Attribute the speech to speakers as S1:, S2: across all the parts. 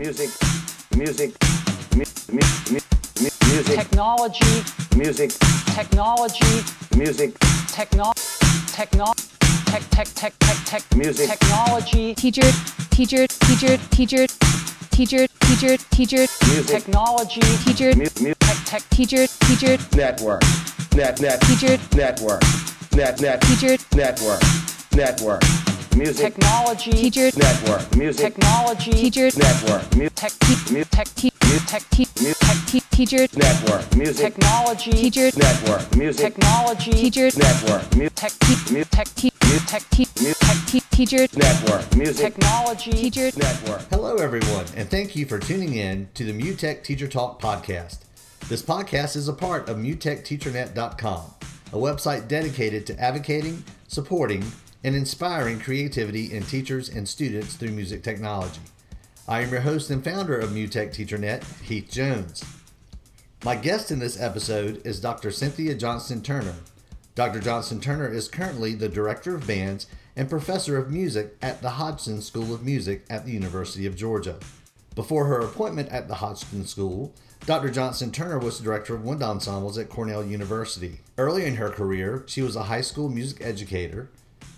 S1: music, music, mu- mu- mu- mu- music,
S2: technology,
S1: music,
S2: technology,
S1: music,
S2: techno, techno, tech, tech, tech, tech, tech,
S1: Music.
S2: technology,
S3: teacher, teacher, teacher, teacher, teacher, teacher, teacher,
S1: music,
S2: technology,
S3: teacher,
S1: mu- mu-
S2: tech, tech,
S3: teacher, teacher,
S1: network, net, net,
S3: teacher,
S1: network, net, net,
S3: teacher,
S1: network, network, music,
S2: technology,
S3: teacher,
S1: network, music,
S2: technology,
S3: teacher,
S1: network, mu-
S2: tech,
S1: mu-
S2: tech,
S3: te-
S2: tech,
S3: te-
S1: mu- network, music,
S2: technology,
S3: teacher,
S1: network, music,
S2: technology,
S3: teacher,
S1: network, mu-
S2: tech,
S1: mu-
S2: tech,
S3: te-
S2: tech,
S3: te-
S1: mu-
S3: te-
S1: network, music,
S2: technology,
S3: teacher,
S1: network.
S4: Hello, everyone, and thank you for tuning in to the MUTEC Teacher Talk podcast. This podcast is a part of MUTECTeacherNet.com, a website dedicated to advocating, supporting, and inspiring creativity in teachers and students through music technology. I am your host and founder of MUTEC TeacherNet, Heath Jones. My guest in this episode is Dr. Cynthia Johnston Turner. Dr. Johnston Turner is currently the Director of Bands and Professor of Music at the Hodgson School of Music at the University of Georgia. Before her appointment at the Hodgson School, Dr. Johnston Turner was the director of wind ensembles at Cornell University. Early in her career, she was a high school music educator,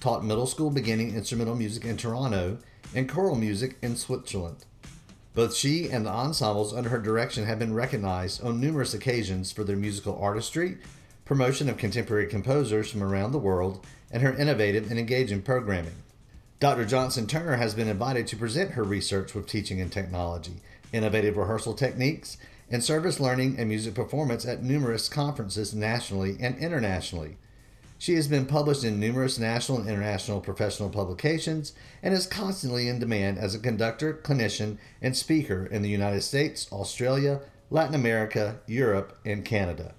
S4: taught middle school beginning instrumental music in Toronto, and choral music in Switzerland. Both she and the ensembles under her direction have been recognized on numerous occasions for their musical artistry, promotion of contemporary composers from around the world, and her innovative and engaging programming. Dr. Johnston Turner has been invited to present her research with teaching and technology, innovative rehearsal techniques, and service learning and music performance at numerous conferences nationally and internationally. She has been published in numerous national and international professional publications and is constantly in demand as a conductor, clinician, and speaker in the United States, Australia, Latin America, Europe, and Canada.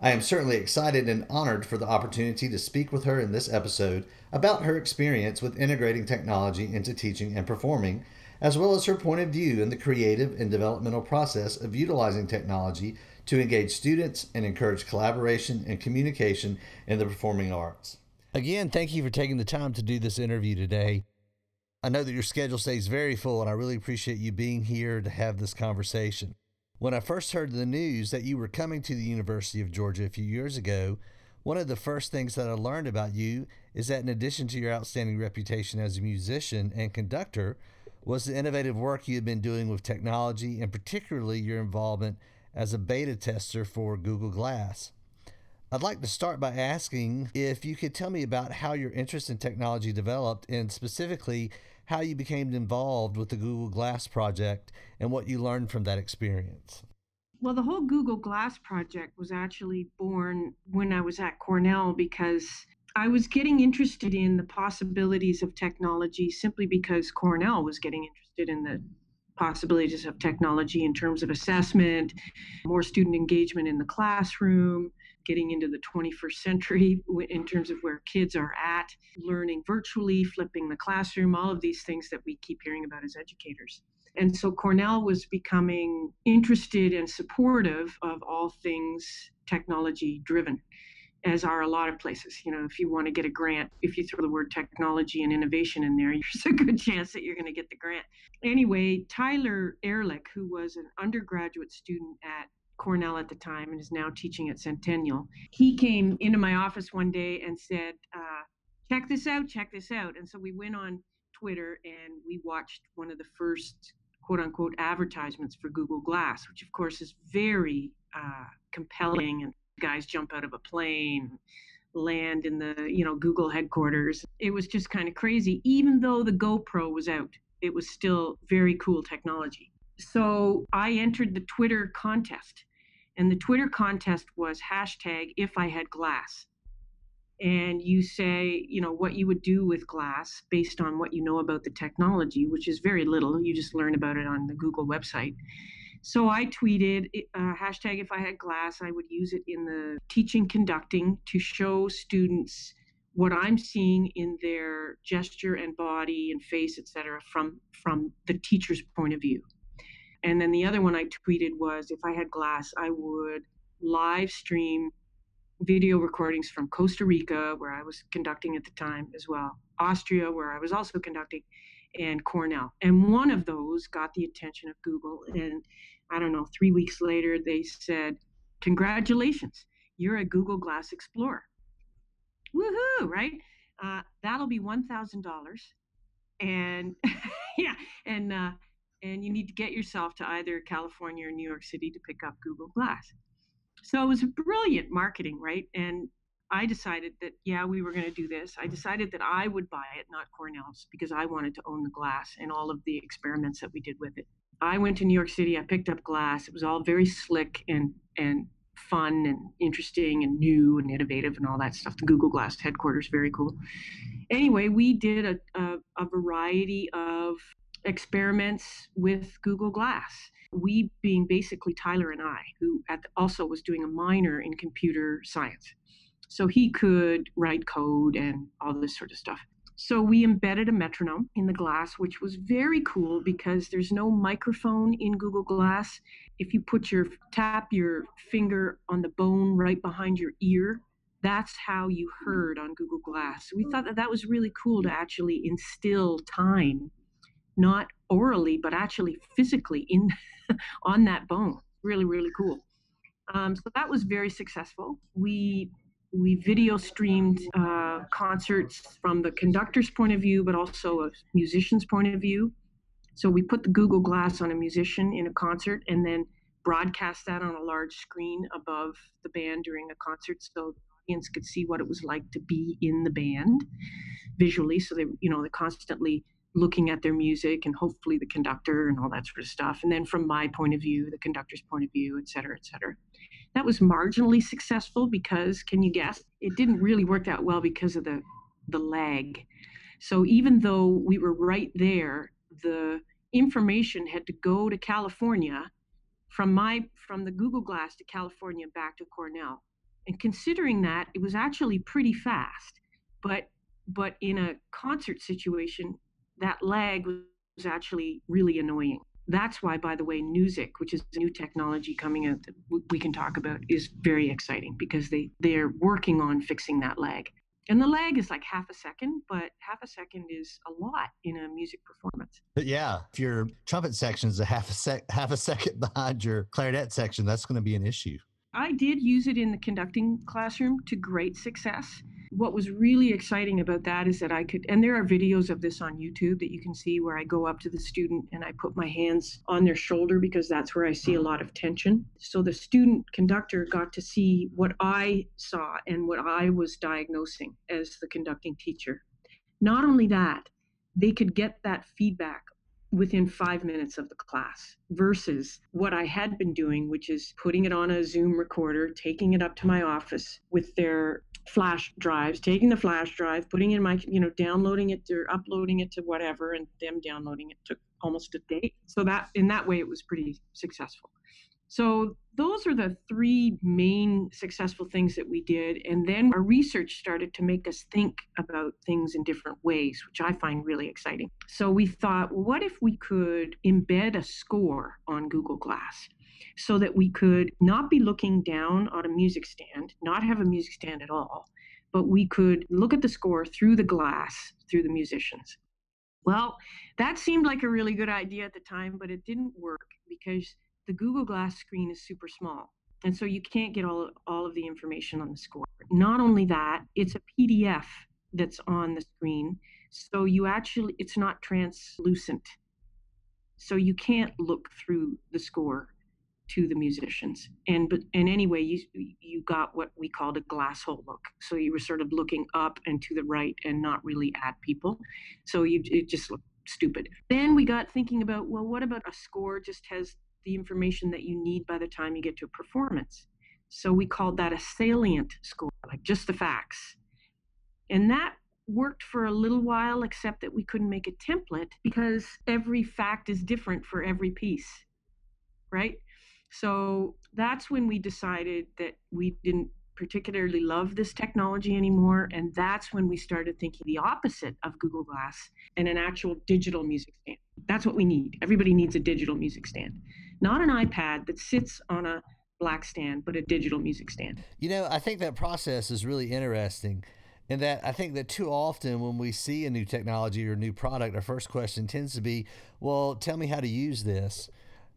S4: I am certainly excited and honored for the opportunity to speak with her in this episode about her experience with integrating technology into teaching and performing, as well as her point of view in the creative and developmental process of utilizing technology to engage students and encourage collaboration and communication in the performing arts. Again, thank you for taking the time to do this interview today. I know that your schedule stays very full, and I really appreciate you being here to have this conversation. When I first heard the news that you were coming to the University of Georgia a few years ago, one of the first things that I learned about you is that in addition to your outstanding reputation as a musician and conductor, was the innovative work you had been doing with technology and particularly your involvement as a beta tester for Google Glass. I'd like to start by asking if you could tell me about how your interest in technology developed and specifically how you became involved with the Google Glass project and what you learned from that experience.
S5: Well, the whole Google Glass project was actually born when I was at Cornell because I was getting interested in the possibilities of technology simply because Cornell was getting interested in the possibilities of technology in terms of assessment, more student engagement in the classroom, getting into the 21st century in terms of where kids are at, learning virtually, flipping the classroom, all of these things that we keep hearing about as educators. And so Cornell was becoming interested and supportive of all things technology driven, as are a lot of places. You know, if you want to get a grant, if you throw the word technology and innovation in there, there's a good chance that you're going to get the grant. Anyway, Tyler Ehrlich, who was an undergraduate student at Cornell at the time and is now teaching at Centennial, he came into my office one day and said, uh, check this out, check this out. And so we went on Twitter and we watched one of the first quote unquote advertisements for Google Glass, which of course is very uh, compelling. And guys jump out of a plane, land in the you know Google headquarters. It was just kind of crazy. Even though the GoPro was out, it was still very cool technology. So I entered the Twitter contest, and the Twitter contest was hashtag if I had glass and you say, you know, what you would do with glass based on what you know about the technology, which is very little. You just learn about it on the Google website. So I tweeted uh, hashtag if I had glass, I would use it in the teaching conducting to show students what I'm seeing in their gesture and body and face, et cetera, from from the teacher's point of view. And then the other one I tweeted was if I had glass, I would live stream video recordings from Costa Rica, where I was conducting at the time as well, Austria, where I was also conducting, and Cornell. And one of those got the attention of Google. And I don't know, three weeks later, they said, Congratulations, you're a Google Glass Explorer. Woohoo, right? Uh, that'll be $1,000. And yeah, and, uh, and you need to get yourself to either California or New York City to pick up Google Glass. So it was brilliant marketing, right? And I decided that, yeah, we were going to do this. I decided that I would buy it, not Cornell's, because I wanted to own the glass and all of the experiments that we did with it. I went to New York City. I picked up glass. It was all very slick and and fun and interesting and new and innovative and all that stuff. The Google Glass headquarters, very cool. Anyway, we did a, a, a variety of experiments with Google Glass. We being basically Tyler and I, who the, also was doing a minor in computer science. So he could write code and all this sort of stuff. So we embedded a metronome in the glass, which was very cool because there's no microphone in Google Glass. If you put your tap your finger on the bone right behind your ear, that's how you heard on Google Glass. We thought that that was really cool to actually instill time, not orally, but actually physically in on that bone. Really, really cool. Um, so that was very successful. We we video streamed uh, concerts from the conductor's point of view, but also a musician's point of view. So we put the Google Glass on a musician in a concert and then broadcast that on a large screen above the band during a concert so the audience could see what it was like to be in the band visually. So they, you know, they're constantly looking at their music and hopefully the conductor and all that sort of stuff. And then from my point of view, the conductor's point of view, et cetera, et cetera. That was marginally successful because, can you guess? It didn't really work that well because of the, the lag. So even though we were right there, the information had to go to California from my from the Google Glass to California back to Cornell. And considering that, it was actually pretty fast. But but in a concert situation, that lag was actually really annoying. That's why, by the way, Newzik, which is a new technology coming out that we can talk about, is very exciting because they they're working on fixing that lag. And the lag is like half a second, but half a second is a lot in a music performance.
S4: But yeah, if your trumpet section is a half a sec half a second behind your clarinet section, that's going to be an issue.
S5: I did use it in the conducting classroom to great success what was really exciting about that is that I could, and there are videos of this on YouTube that you can see where I go up to the student and I put my hands on their shoulder because that's where I see a mm-hmm. lot of tension. So the student conductor got to see what I saw and what I was diagnosing as the conducting teacher. Not only that, they could get that feedback within five minutes of the class versus what I had been doing, which is putting it on a Zoom recorder, taking it up to my office with their flash drives, taking the flash drive, putting in my, you know, downloading it or uploading it to whatever, and them downloading it took almost a day. So that in that way, it was pretty successful. So those are the three main successful things that we did. And then our research started to make us think about things in different ways, which I find really exciting. So we thought, what if we could embed a score on Google Glass? So that we could not be looking down on a music stand, not have a music stand at all, but we could look at the score through the glass, through the musicians. Well, that seemed like a really good idea at the time, but it didn't work because the Google Glass screen is super small. And so you can't get all, all of the information on the score. Not only that, it's a PDF that's on the screen. So you actually, it's not translucent. So you can't look through the score to the musicians. And but and anyway, you you got what we called a glass hole look. So you were sort of looking up and to the right and not really at people. So you it just looked stupid. Then we got thinking about well, what about a score just has the information that you need by the time you get to a performance. So we called that a salient score, like just the facts. And that worked for a little while, except that we couldn't make a template because every fact is different for every piece, right? So that's when we decided that we didn't particularly love this technology anymore. And that's when we started thinking the opposite of Google Glass and an actual digital music stand. That's what we need. Everybody needs a digital music stand, not an iPad that sits on a black stand, but a digital music stand.
S4: You know, I think that process is really interesting. And that I think that too often when we see a new technology or a new product, our first question tends to be, well, tell me how to use this.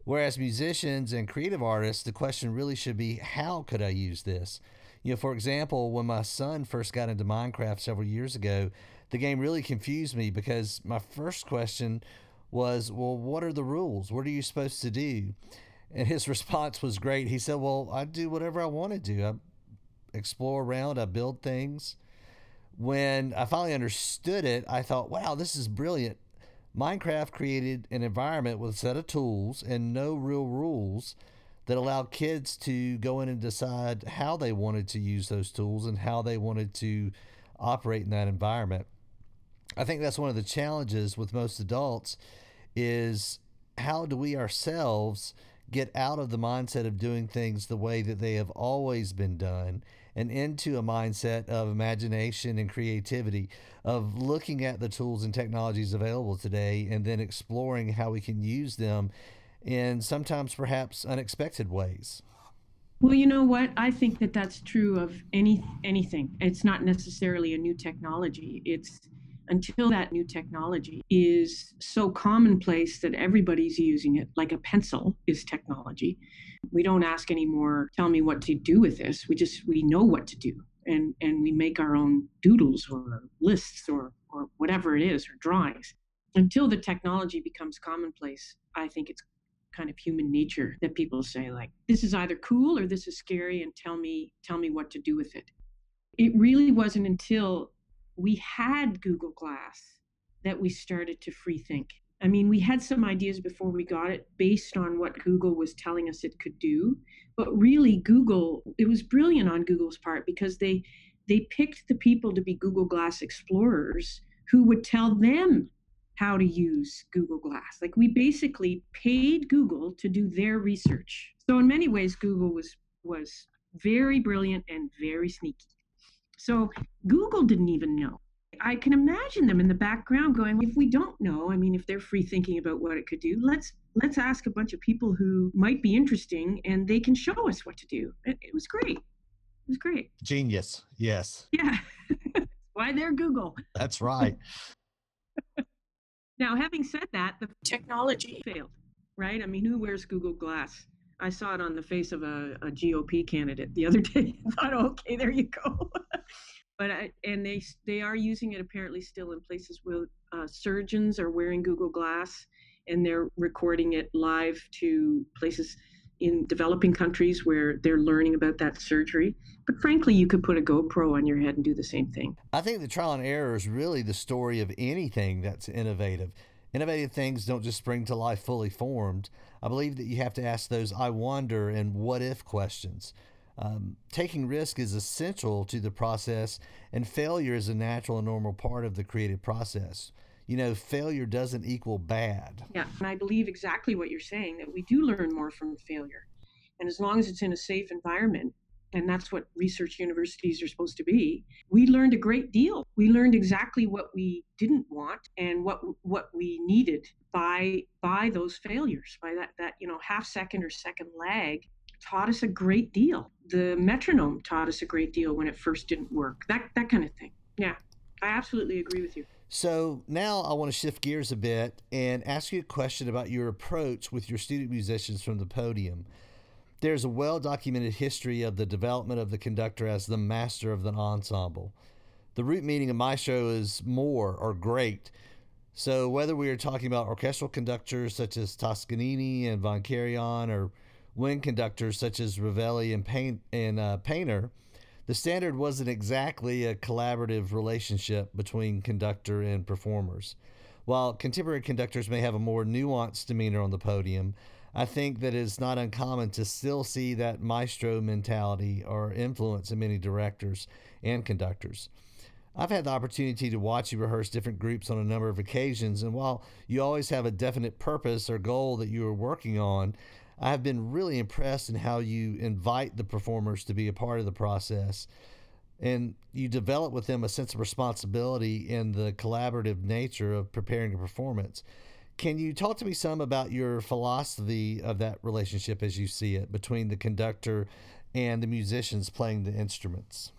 S4: Whereas musicians and creative artists, the question really should be, how could I use this? You know, for example, when my son first got into Minecraft several years ago, the game really confused me because my first question was, well, what are the rules? What are you supposed to do? And his response was great. He said, well, I do whatever I want to do. I explore around, I build things. When I finally understood it, I thought, wow, this is brilliant. Minecraft created an environment with a set of tools and no real rules that allowed kids to go in and decide how they wanted to use those tools and how they wanted to operate in that environment. I think that's one of the challenges with most adults is how do we ourselves get out of the mindset of doing things the way that they have always been done and into a mindset of imagination and creativity, of looking at the tools and technologies available today and then exploring how we can use them in sometimes perhaps unexpected ways.
S5: Well, you know what? I think that that's true of any anything. It's not necessarily a new technology. It's until that new technology is so commonplace that everybody's using it, like a pencil is technology. We don't ask anymore, tell me what to do with this. We just, we know what to do. And, and we make our own doodles or lists or, or whatever it is, or drawings. Until the technology becomes commonplace, I think it's kind of human nature that people say like this is either cool or this is scary and tell me tell me what to do with it it really wasn't until we had Google Glass that we started to free think. I mean, we had some ideas before we got it based on what Google was telling us it could do, but really Google, it was brilliant on Google's part because they they picked the people to be Google Glass explorers who would tell them how to use Google Glass. Like we basically paid Google to do their research. So in many ways Google was was very brilliant and very sneaky. So Google didn't even know. I can imagine them in the background going, if we don't know, I mean, if they're free thinking about what it could do, let's let's ask a bunch of people who might be interesting and they can show us what to do. It, it was great. It was great.
S4: Genius. Yes.
S5: Yeah. Why they're Google.
S4: That's right.
S5: now, having said that, the technology failed, right? I mean, who wears Google Glass? I saw it on the face of a, a GOP candidate the other day. I thought, okay, there you go. But I, and they they are using it apparently still in places where uh, surgeons are wearing Google Glass and they're recording it live to places in developing countries where they're learning about that surgery. But frankly, you could put a GoPro on your head and do the same thing.
S4: I think the trial and error is really the story of anything that's innovative. Innovative things don't just spring to life fully formed. I believe that you have to ask those I wonder and what if questions. Um, taking risk is essential to the process, and failure is a natural and normal part of the creative process. You know, failure doesn't equal bad.
S5: Yeah, and I believe exactly what you're saying that we do learn more from failure. And as long as it's in a safe environment, and that's what research universities are supposed to be we learned a great deal we learned exactly what we didn't want and what what we needed by by those failures by that that you know half second or second lag taught us a great deal the metronome taught us a great deal when it first didn't work that that kind of thing yeah i absolutely agree with you
S4: so now I want to shift gears a bit and ask you a question about your approach with your student musicians from the podium. There's a well documented history of the development of the conductor as the master of the ensemble. The root meaning of maestro is more or great. So, whether we are talking about orchestral conductors such as Toscanini and Von Karajan or wind conductors such as Revelli and, Pain- and uh, Paynter, the standard wasn't exactly a collaborative relationship between conductor and performers. While contemporary conductors may have a more nuanced demeanor on the podium, I think that it's not uncommon to still see that maestro mentality or influence in many directors and conductors. I've had the opportunity to watch you rehearse different groups on a number of occasions, and while you always have a definite purpose or goal that you are working on, I have been really impressed in how you invite the performers to be a part of the process and you develop with them a sense of responsibility in the collaborative nature of preparing a performance. Can you talk to me some about your philosophy of that relationship as you see it between the conductor and the musicians playing the instruments?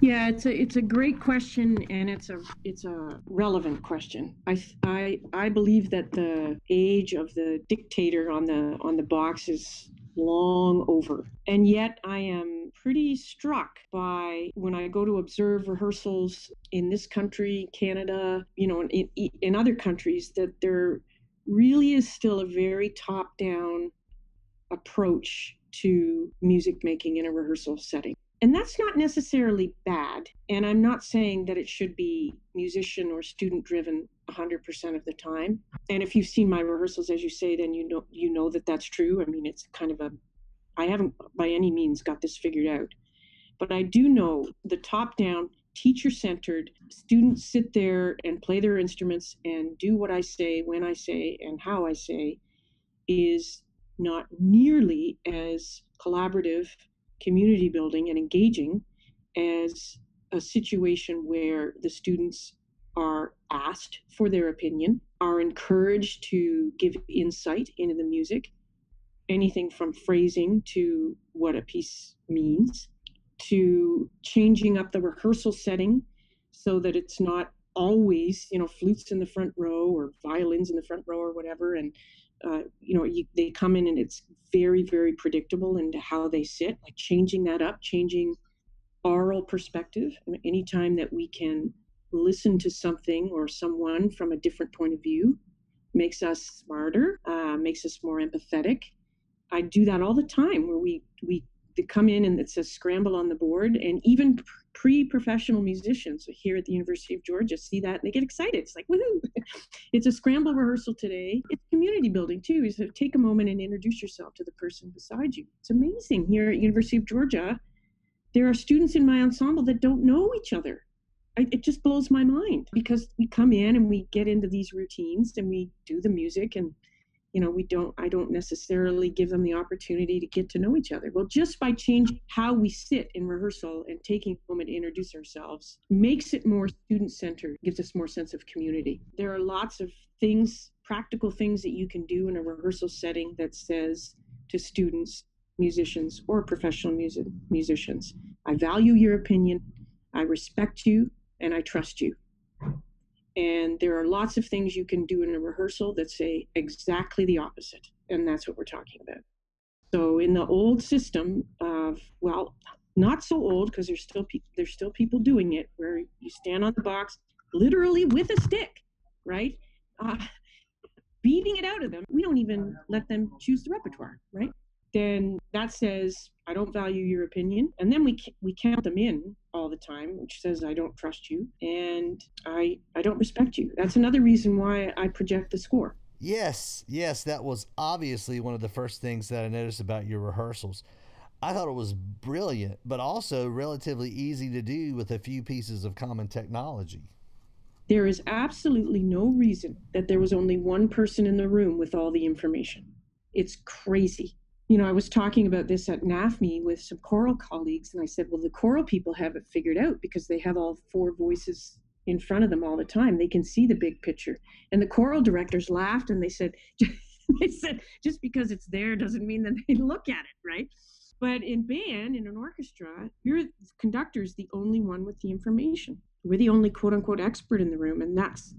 S5: Yeah, it's a it's a great question and it's a it's a relevant question. I I I believe that the age of the dictator on the on the box is long over. And yet I am pretty struck by when I go to observe rehearsals in this country, Canada, you know, in in other countries that there really is still a very top down approach to music making in a rehearsal setting. And that's not necessarily bad. And I'm not saying that it should be musician or student driven 100% of the time. And if you've seen my rehearsals, as you say, then you know you know that that's true. I mean, it's kind of a I haven't by any means got this figured out, but I do know the top down, teacher centered, students sit there and play their instruments and do what I say, when I say, and how I say is not nearly as collaborative community building and engaging as a situation where the students are asked for their opinion, are encouraged to give insight into the music, anything from phrasing to what a piece means, to changing up the rehearsal setting so that it's not always, you know, flutes in the front row or violins in the front row or whatever. And uh, you know, you, they come in and it's very, very predictable into how they sit, like changing that up, changing aural perspective. anytime that we can listen to something or someone from a different point of view makes us smarter, uh, makes us more empathetic. I do that all the time where we, we come in and it says scramble on the board and even pre-professional musicians here at the University of Georgia see that and they get excited. It's like, woohoo! it's a scramble rehearsal today. It's community building too. So take a moment and introduce yourself to the person beside you. It's amazing. Here at University of Georgia, there are students in my ensemble that don't know each other. I, it just blows my mind because we come in and we get into these routines and we do the music and you know we don't i don't necessarily give them the opportunity to get to know each other. Well just by changing how we sit in rehearsal and taking a moment to introduce ourselves makes it more student centered gives us more sense of community. There are lots of things practical things that you can do in a rehearsal setting that says to students musicians or professional music musicians i value your opinion i respect you and i trust you and there are lots of things you can do in a rehearsal that say exactly the opposite. And that's what we're talking about. So in the old system of, well, not so old because there's still pe- there's still people doing it where you stand on the box literally with a stick, right? Uh, beating it out of them. We don't even let them choose the repertoire, right? Then that says I don't value your opinion, and then we we count them in all the time, which says I don't trust you and I I don't respect you. That's another reason why I project the score.
S4: Yes, yes, that was obviously one of the first things that I noticed about your rehearsals. I thought it was brilliant, but also relatively easy to do with a few pieces of common technology.
S5: There is absolutely no reason that there was only one person in the room with all the information. It's crazy you know, I was talking about this at NAFME with some choral colleagues, and I said, well, the choral people have it figured out because they have all four voices in front of them all the time. They can see the big picture. And the choral directors laughed and they said, they said, just because it's there doesn't mean that they look at it, right? But in band, in an orchestra, you're the the only one with the information. We're the only quote unquote expert in the room, and that's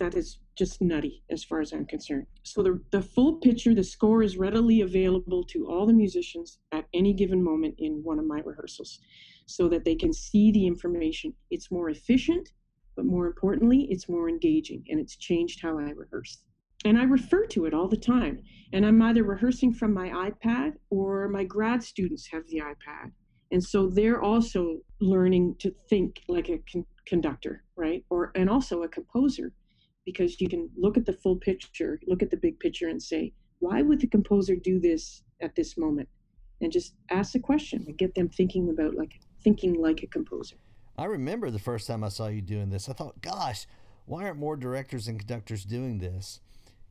S5: that is just nutty as far as I'm concerned. So the, the full picture, the score is readily available to all the musicians at any given moment in one of my rehearsals so that they can see the information. It's more efficient, but more importantly, it's more engaging and it's changed how I rehearse. And I refer to it all the time. And I'm either rehearsing from my iPad or my grad students have the iPad. And so they're also learning to think like a con- conductor, right? Or and also a composer because you can look at the full picture, look at the big picture, and say, why would the composer do this at this moment? And just ask the question and get them thinking about like thinking like a composer.
S4: I remember the first time I saw you doing this. I thought, gosh, why aren't more directors and conductors doing this?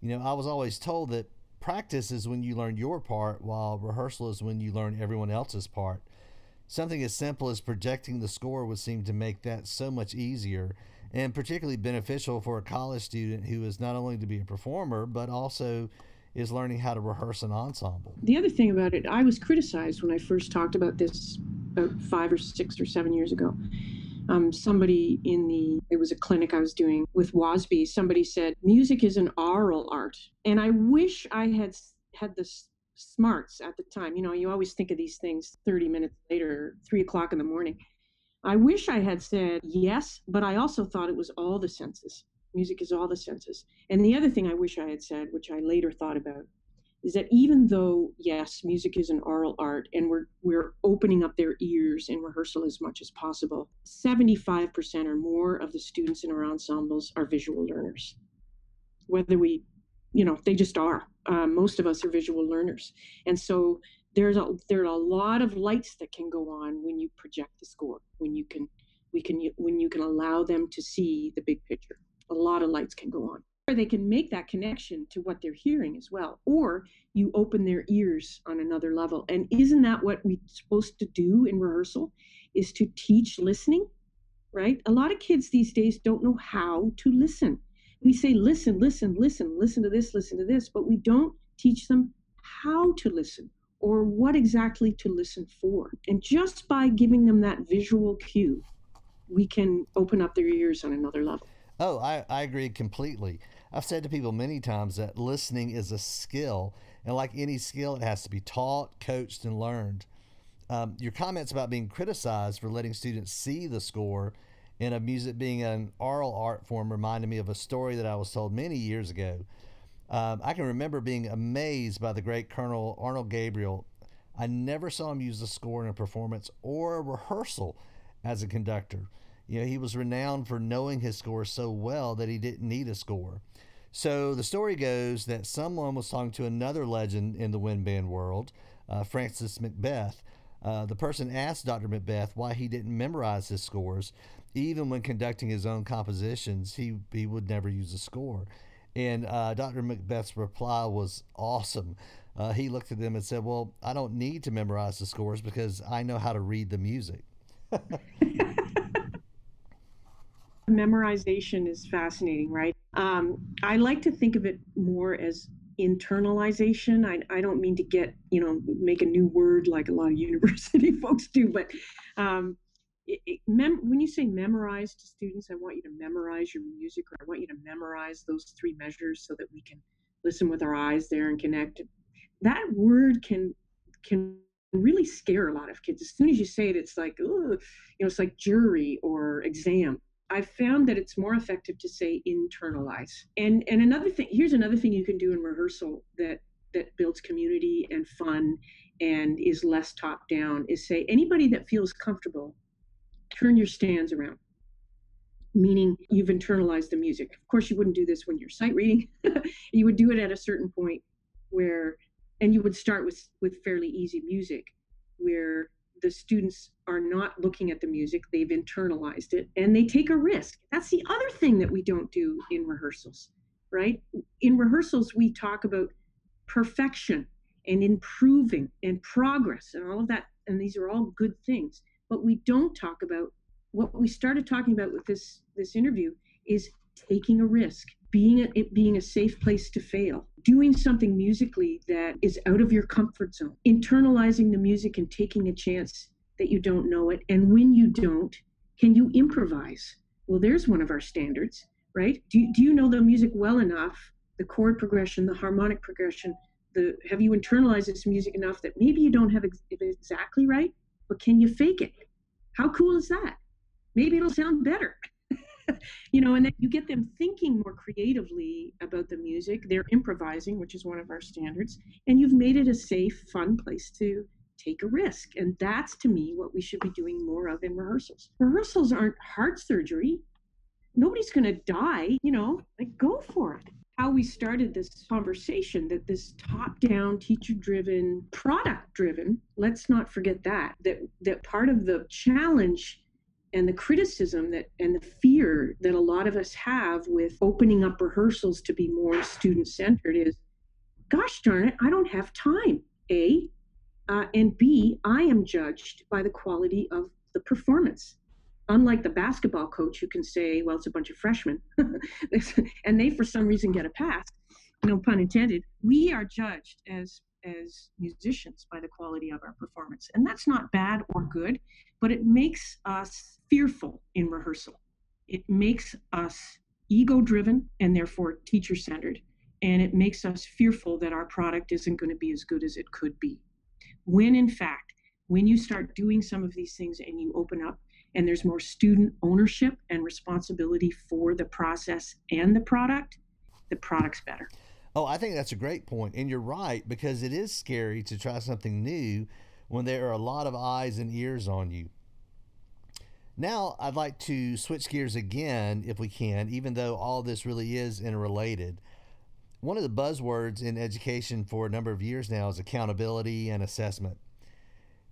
S4: You know, I was always told that practice is when you learn your part, while rehearsal is when you learn everyone else's part. Something as simple as projecting the score would seem to make that so much easier and particularly beneficial for a college student who is not only to be a performer but also is learning how to rehearse an ensemble.
S5: The other thing about it, I was criticized when I first talked about this about five or six or seven years ago. Um, somebody in the it was a clinic I was doing with WASB. Somebody said music is an oral art, and I wish I had had the smarts at the time. You know, you always think of these things 30 minutes later, three o'clock in the morning. I wish I had said yes, but I also thought it was all the senses. Music is all the senses. And the other thing I wish I had said, which I later thought about, is that even though yes music is an oral art and we're we're opening up their ears in rehearsal as much as possible 75% or more of the students in our ensembles are visual learners whether we you know they just are uh, most of us are visual learners and so there's a there are a lot of lights that can go on when you project the score when you can we can when you can allow them to see the big picture. A lot of lights can go on. Or they can make that connection to what they're hearing as well or you open their ears on another level. And isn't that what we're supposed to do in rehearsal? Is to teach listening right? A lot of kids these days don't know how to listen. We say listen listen listen listen to this listen to this but we don't teach them how to listen or what exactly to listen for and just by giving them that visual cue we can open up their ears on another level
S4: oh i, I agree completely I've said to people many times that listening is a skill, and like any skill, it has to be taught, coached, and learned. Um, your comments about being criticized for letting students see the score and of music being an oral art form reminded me of a story that I was told many years ago. Um, I can remember being amazed by the great Colonel Arnold Gabriel. I never saw him use the score in a performance or a rehearsal as a conductor. You know, he was renowned for knowing his score so well that he didn't need a score. So the story goes that someone was talking to another legend in the wind band world, uh, Francis McBeth. Uh, the person asked Dr. McBeth why he didn't memorize his scores. Even when conducting his own compositions, he, he would never use a score. And uh, Dr. McBeth's reply was awesome. Uh, he looked at them and said, Well, I don't need to memorize the scores because I know how to read the music.
S5: memorization is fascinating, right? Um, I like to think of it more as internalization. I, I don't mean to get, you know, make a new word like a lot of university folks do, but um, it, it, mem- when you say memorize to students, I want you to memorize your music or I want you to memorize those three measures so that we can listen with our eyes there and connect. That word can can really scare a lot of kids. As soon as you say it, it's like, you know, it's like jury or exam. I've found that it's more effective to say internalize. And and another thing, here's another thing you can do in rehearsal that that builds community and fun and is less top down is say anybody that feels comfortable, turn your stands around. Meaning you've internalized the music. Of course, you wouldn't do this when you're sight reading. you would do it at a certain point where, and you would start with with fairly easy music, where the students are not looking at the music, they've internalized it, and they take a risk. That's the other thing that we don't do in rehearsals, right? In rehearsals, we talk about perfection and improving and progress and all of that. And these are all good things. But we don't talk about what we started talking about with this, this interview is taking a risk being a, it being a safe place to fail, doing something musically that is out of your comfort zone, internalizing the music and taking a chance that you don't know it. And when you don't, can you improvise? Well, there's one of our standards, right? Do do you know the music well enough, the chord progression, the harmonic progression? The, have you internalized this music enough that maybe you don't have it exactly right, but can you fake it? How cool is that? Maybe it'll sound better. you know, and then you get them thinking more creatively about the music. They're improvising, which is one of our standards, and you've made it a safe, fun place to take a risk. And that's to me what we should be doing more of in rehearsals. Rehearsals aren't heart surgery. Nobody's going to die, you know, like go for it. How we started this conversation that this top down, teacher driven, product driven, let's not forget that, that, that part of the challenge and the criticism that and the fear that a lot of us have with opening up rehearsals to be more student centered is gosh darn it i don't have time. A uh, and b i am judged by the quality of the performance unlike the basketball coach who can say well it's a bunch of freshmen and they for some reason get a pass no pun intended we are judged as as musicians by the quality of our performance. And that's not bad or good, but it makes us fearful in rehearsal. It makes us ego driven and therefore teacher centered. And it makes us fearful that our product isn't going to be as good as it could be. When in fact, when you start doing some of these things and you open up and there's more student ownership and responsibility for the process and the product, the product's better.
S4: Oh, I think that's a great point. And you're right, because it is scary to try something new when there are a lot of eyes and ears on you. Now, I'd like to switch gears again, if we can, even though all this really is interrelated. One of the buzzwords in education for a number of years now is accountability and assessment.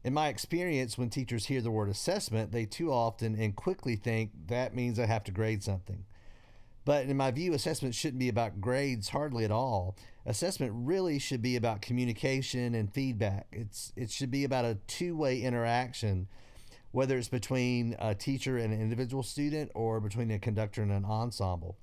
S4: In my experience, when teachers hear the word assessment, they too often and quickly think that means I have to grade something. But in my view, assessment shouldn't be about grades hardly at all. Assessment really should be about communication and feedback. It's it should be about a two-way interaction, whether it's between a teacher and an individual student or between a conductor and an ensemble.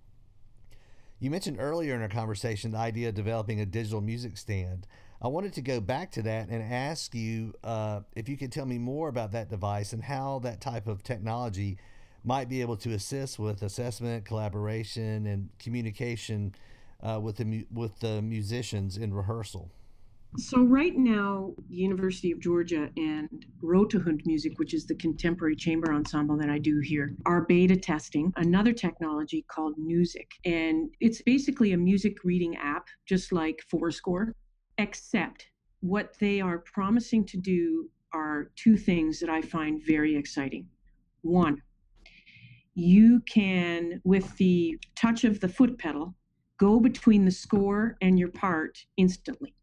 S4: You mentioned earlier in our conversation the idea of developing a digital music stand. I wanted to go back to that and ask you uh, if you could tell me more about that device and how that type of technology might be able to assist with assessment, collaboration, and communication uh, with the with the musicians in rehearsal.
S5: So right now, University of Georgia and Rotehund Music, which is the contemporary chamber ensemble that I do here, are beta testing another technology called Newzik. And it's basically a music reading app, just like forScore, except what they are promising to do are two things that I find very exciting. One, you can, with the touch of the foot pedal, go between the score and your part instantly.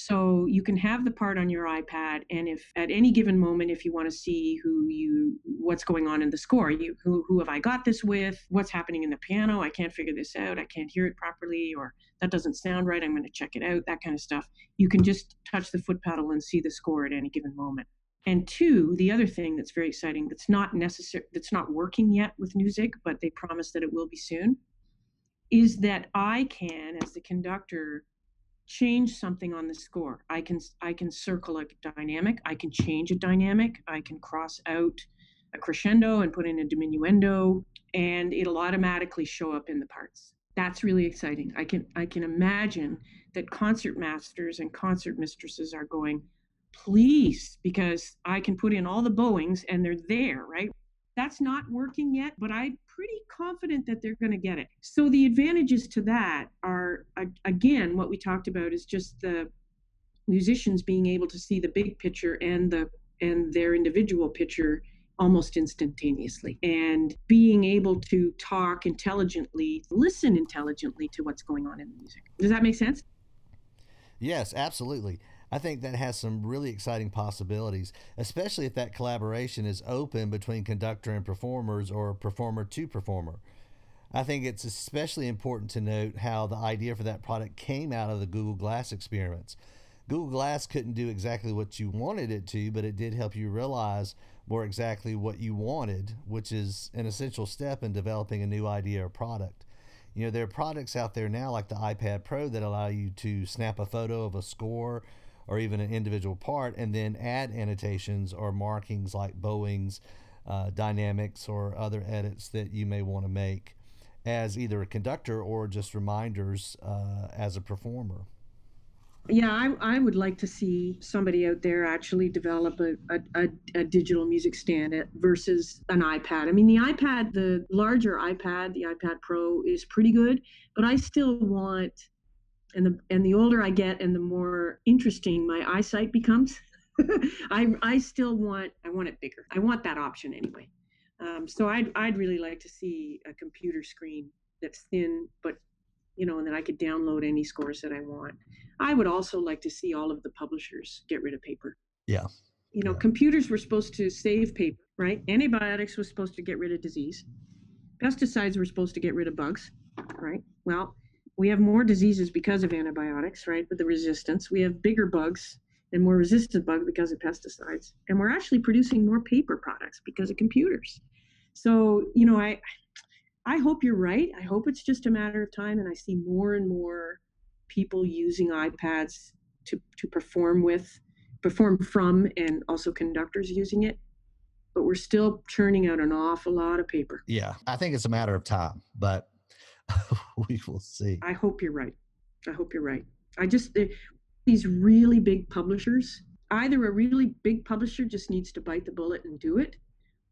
S5: So you can have the part on your iPad, and if at any given moment, if you want to see who you, what's going on in the score, you who who have I got this with? What's happening in the piano? I can't figure this out. I can't hear it properly, or that doesn't sound right. I'm going to check it out. That kind of stuff. You can just touch the foot pedal and see the score at any given moment. And two, the other thing that's very exciting that's not necessary, that's not working yet with Newzik, but they promise that it will be soon, is that I can, as the conductor, change something on the score. I can I can circle a dynamic, I can change a dynamic, I can cross out a crescendo and put in a diminuendo and it'll automatically show up in the parts. That's really exciting. I can I can imagine that concert masters and concert mistresses are going, please, because I can put in all the bowings and they're there, right? That's not working yet, but I'm pretty confident that they're going to get it. So the advantages to that are, again, what we talked about is just the musicians being able to see the big picture and the and their individual picture almost instantaneously and being able to talk intelligently listen intelligently to what's going on in the music. Does that make sense?
S4: Yes absolutely I think that has some really exciting possibilities, especially if that collaboration is open between conductor and performers or performer to performer. I think it's especially important to note how the idea for that product came out of the Google Glass experiments. Google Glass couldn't do exactly what you wanted it to, but it did help you realize more exactly what you wanted, which is an essential step in developing a new idea or product. You know, there are products out there now like the iPad Pro that allow you to snap a photo of a score or even an individual part, and then add annotations or markings like bowings, uh, dynamics, or other edits that you may want to make as either a conductor or just reminders uh, as a performer.
S5: Yeah, I, I would like to see somebody out there actually develop a, a, a, digital music stand versus an iPad. I mean, the iPad, the larger iPad, the iPad Pro is pretty good, but I still want and the and the older I get and the more interesting my eyesight becomes, I I still want I want it bigger. I want that option anyway. Um, so I'd I'd really like to see a computer screen that's thin but you know and that I could download any scores that I want. I would also like to see all of the publishers get rid of paper.
S4: Yeah.
S5: You know,
S4: yeah.
S5: computers were supposed to save paper, right? Antibiotics was supposed to get rid of disease. Pesticides were supposed to get rid of bugs, right? Well, we have more diseases because of antibiotics, right? With the resistance, we have bigger bugs and more resistant bugs because of pesticides, and we're actually producing more paper products because of computers. So, you know, I, I hope you're right. I hope it's just a matter of time, and I see more and more people using iPads to to perform with, perform from, and also conductors using it. But we're still churning out an awful lot of paper.
S4: Yeah, I think it's a matter of time, but we will see.
S5: I hope you're right. I hope you're right. I just eh, these really big publishers. Either a really big publisher just needs to bite the bullet and do it,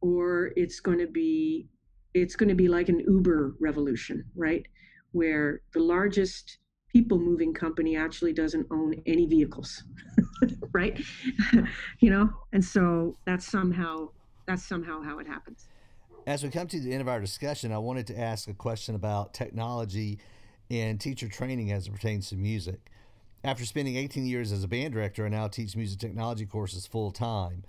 S5: or it's going to be it's going to be like an Uber revolution, right? Where the largest people moving company actually doesn't own any vehicles, right? you know, and so that's somehow that's somehow how it happens.
S4: As we come to the end of our discussion, I wanted to ask a question about technology and teacher training as it pertains to music. After spending 18 years as a band director, I now teach music technology courses full time.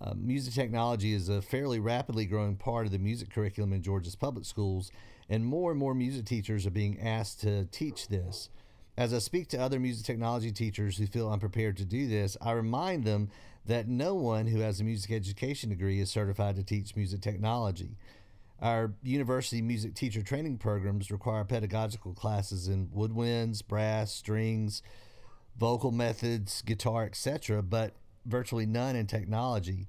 S4: Uh, music technology is a fairly rapidly growing part of the music curriculum in Georgia's public schools, and more and more music teachers are being asked to teach this. As I speak to other music technology teachers who feel unprepared to do this, I remind them that no one who has a music education degree is certified to teach music technology. Our university music teacher training programs require pedagogical classes in woodwinds, brass, strings, vocal methods, guitar, etc., but virtually none in technology.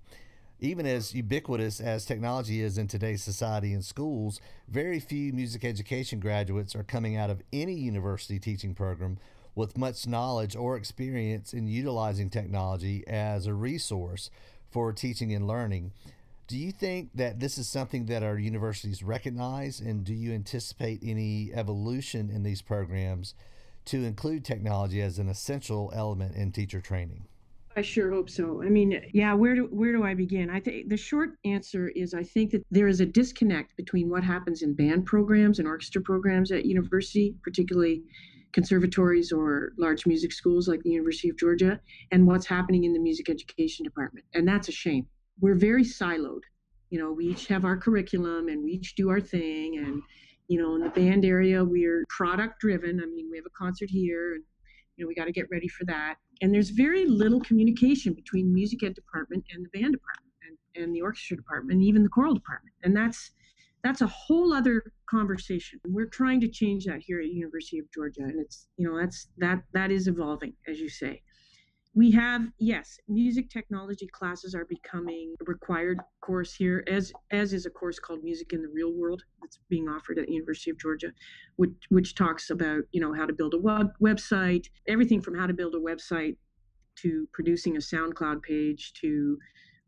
S4: Even as ubiquitous as technology is in today's society and schools, very few music education graduates are coming out of any university teaching program with much knowledge or experience in utilizing technology as a resource for teaching and learning. Do you think that this is something that our universities recognize, and do you anticipate any evolution in these programs to include technology as an essential element in teacher training?
S5: I sure hope so. I mean, yeah, where do where do I begin? I think the short answer is I think that there is a disconnect between what happens in band programs and orchestra programs at university, particularly conservatories or large music schools like the University of Georgia, and what's happening in the music education department. And that's a shame. We're very siloed. You know, we each have our curriculum and we each do our thing and you know, in the band area, we're product driven. I mean, we have a concert here and you know, we got to get ready for that. And there's very little communication between music ed department and the band department and, and the orchestra department and even the choral department. And that's that's a whole other conversation. We're trying to change that here at University of Georgia. And it's, you know, that's that that is evolving, as you say we have yes music technology classes are becoming a required course here as as is a course called music in the real world that's being offered at university of georgia which which talks about you know how to build a web website everything from how to build a website to producing a soundcloud page to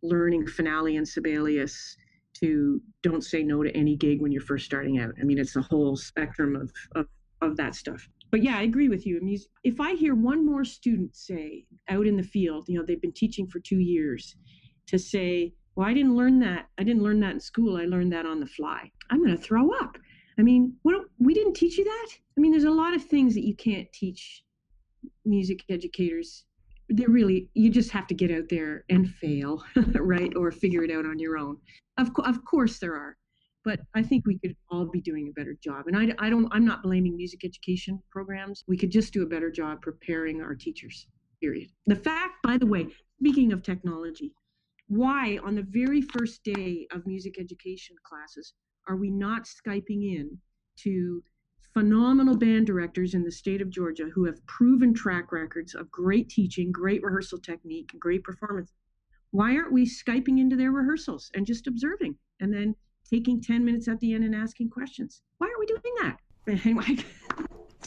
S5: learning finale and sibelius to don't say no to any gig when you're first starting out i mean it's a whole spectrum of of, of that stuff but yeah, I agree with you. I mean, if I hear one more student say out in the field, you know, they've been teaching for two years, to say, "Well, I didn't learn that. I didn't learn that in school. I learned that on the fly." I'm going to throw up. I mean, what we didn't teach you that? I mean, there's a lot of things that you can't teach music educators. They're really you just have to get out there and fail, right, or figure it out on your own. Of of course there are but I think we could all be doing a better job. And I, I don't, I'm not blaming music education programs. We could just do a better job preparing our teachers, period. The fact, by the way, speaking of technology, why on the very first day of music education classes are we not Skyping in to phenomenal band directors in the state of Georgia who have proven track records of great teaching, great rehearsal technique, great performance? Why aren't we Skyping into their rehearsals and just observing and then taking 10 minutes at the end and asking questions. Why are we doing that? Anyway,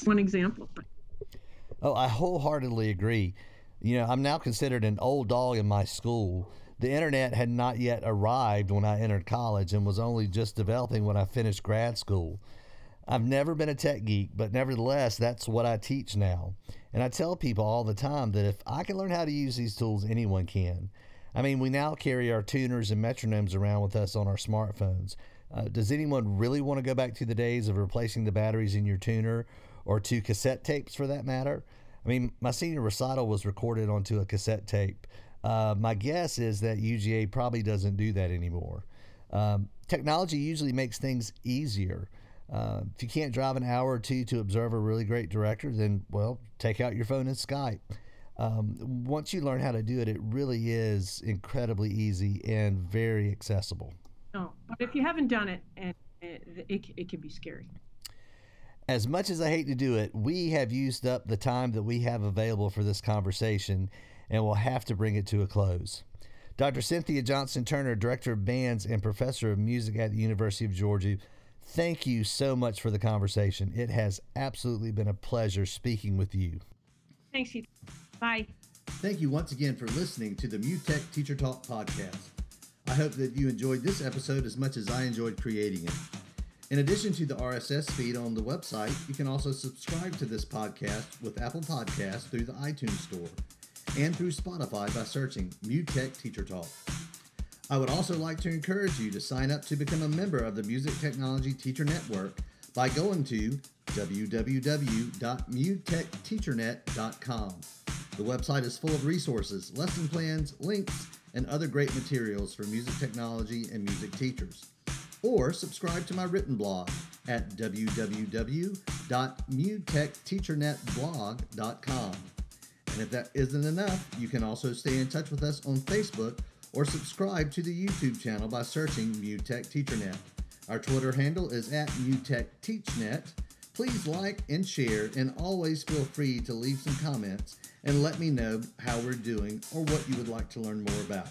S5: one example.
S4: Oh, I wholeheartedly agree. You know, I'm now considered an old dog in my school. The internet had not yet arrived when I entered college and was only just developing when I finished grad school. I've never been a tech geek, but nevertheless, that's what I teach now. And I tell people all the time that if I can learn how to use these tools, anyone can. I mean, we now carry our tuners and metronomes around with us on our smartphones. Uh, does anyone really want to go back to the days of replacing the batteries in your tuner or to cassette tapes for that matter? I mean, my senior recital was recorded onto a cassette tape. Uh, my guess is that UGA probably doesn't do that anymore. Um, technology usually makes things easier. Uh, if you can't drive an hour or two to observe a really great director, then, well, take out your phone and Skype um, once you learn how to do it, it really is incredibly easy and very accessible.
S5: No, but if you haven't done it, and it, it, it can be scary.
S4: As much as I hate to do it, we have used up the time that we have available for this conversation and we'll have to bring it to a close. Dr. Cynthia Johnston Turner, Director of Bands and Professor of Music at the University of Georgia, thank you so much for the conversation. It has absolutely been a pleasure speaking with you.
S5: Thanks, Heath. Bye.
S4: Thank you once again for listening to the MUTEC Teacher Talk podcast. I hope that you enjoyed this episode as much as I enjoyed creating it. In addition to the RSS feed on the website, you can also subscribe to this podcast with Apple Podcasts through the iTunes Store and through Spotify by searching MUTEC Teacher Talk. I would also like to encourage you to sign up to become a member of the Music Technology Teacher Network by going to www.mutechteachernet.com. The website is full of resources, lesson plans, links, and other great materials for music technology and music teachers. Or subscribe to my written blog at www.mutechteachernetblog.com. And if that isn't enough, you can also stay in touch with us on Facebook or subscribe to the YouTube channel by searching MUTEC TeacherNet. Our Twitter handle is at MUTECTeachNet. Please like and share, and always feel free to leave some comments and let me know how we're doing or what you would like to learn more about.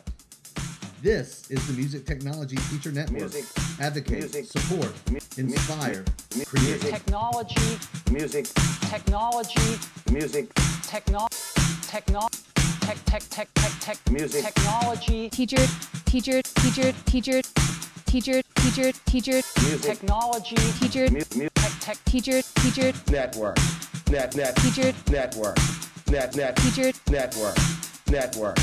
S4: This is the Music Technology Teacher Network.
S1: Music.
S4: Advocate,
S1: Music.
S4: support,
S1: mu-
S4: inspire,
S1: mu-
S4: create.
S1: music.
S2: technology,
S1: music,
S2: technology,
S1: music,
S2: techno, techno, tech, tech, tech, tech, tech,
S1: Music.
S2: technology,
S3: teacher, teacher, teacher, teacher, teacher, teacher, teacher,
S1: music,
S2: technology,
S3: teacher,
S1: mu- mu-
S2: tech, tech,
S3: teacher, teacher,
S6: network, net, net,
S3: teacher,
S6: network, net, net,
S3: teacher,
S6: network, network,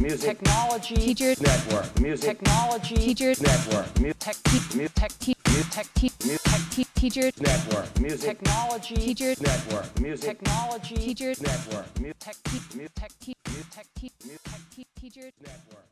S1: music,
S2: technology,
S3: teacher,
S6: network,
S1: music,
S2: technology,
S3: teacher,
S6: network,
S1: mu-
S2: tech,
S1: mu-
S2: tech,
S3: te-
S2: tech,
S3: te- te- teacher,
S6: network,
S1: music,
S2: technology,
S3: teacher,
S6: network,
S1: music,
S2: technology,
S3: teacher,
S6: network,
S1: mu-
S2: tech, tech, tech,
S3: te- te- teacher.
S6: network.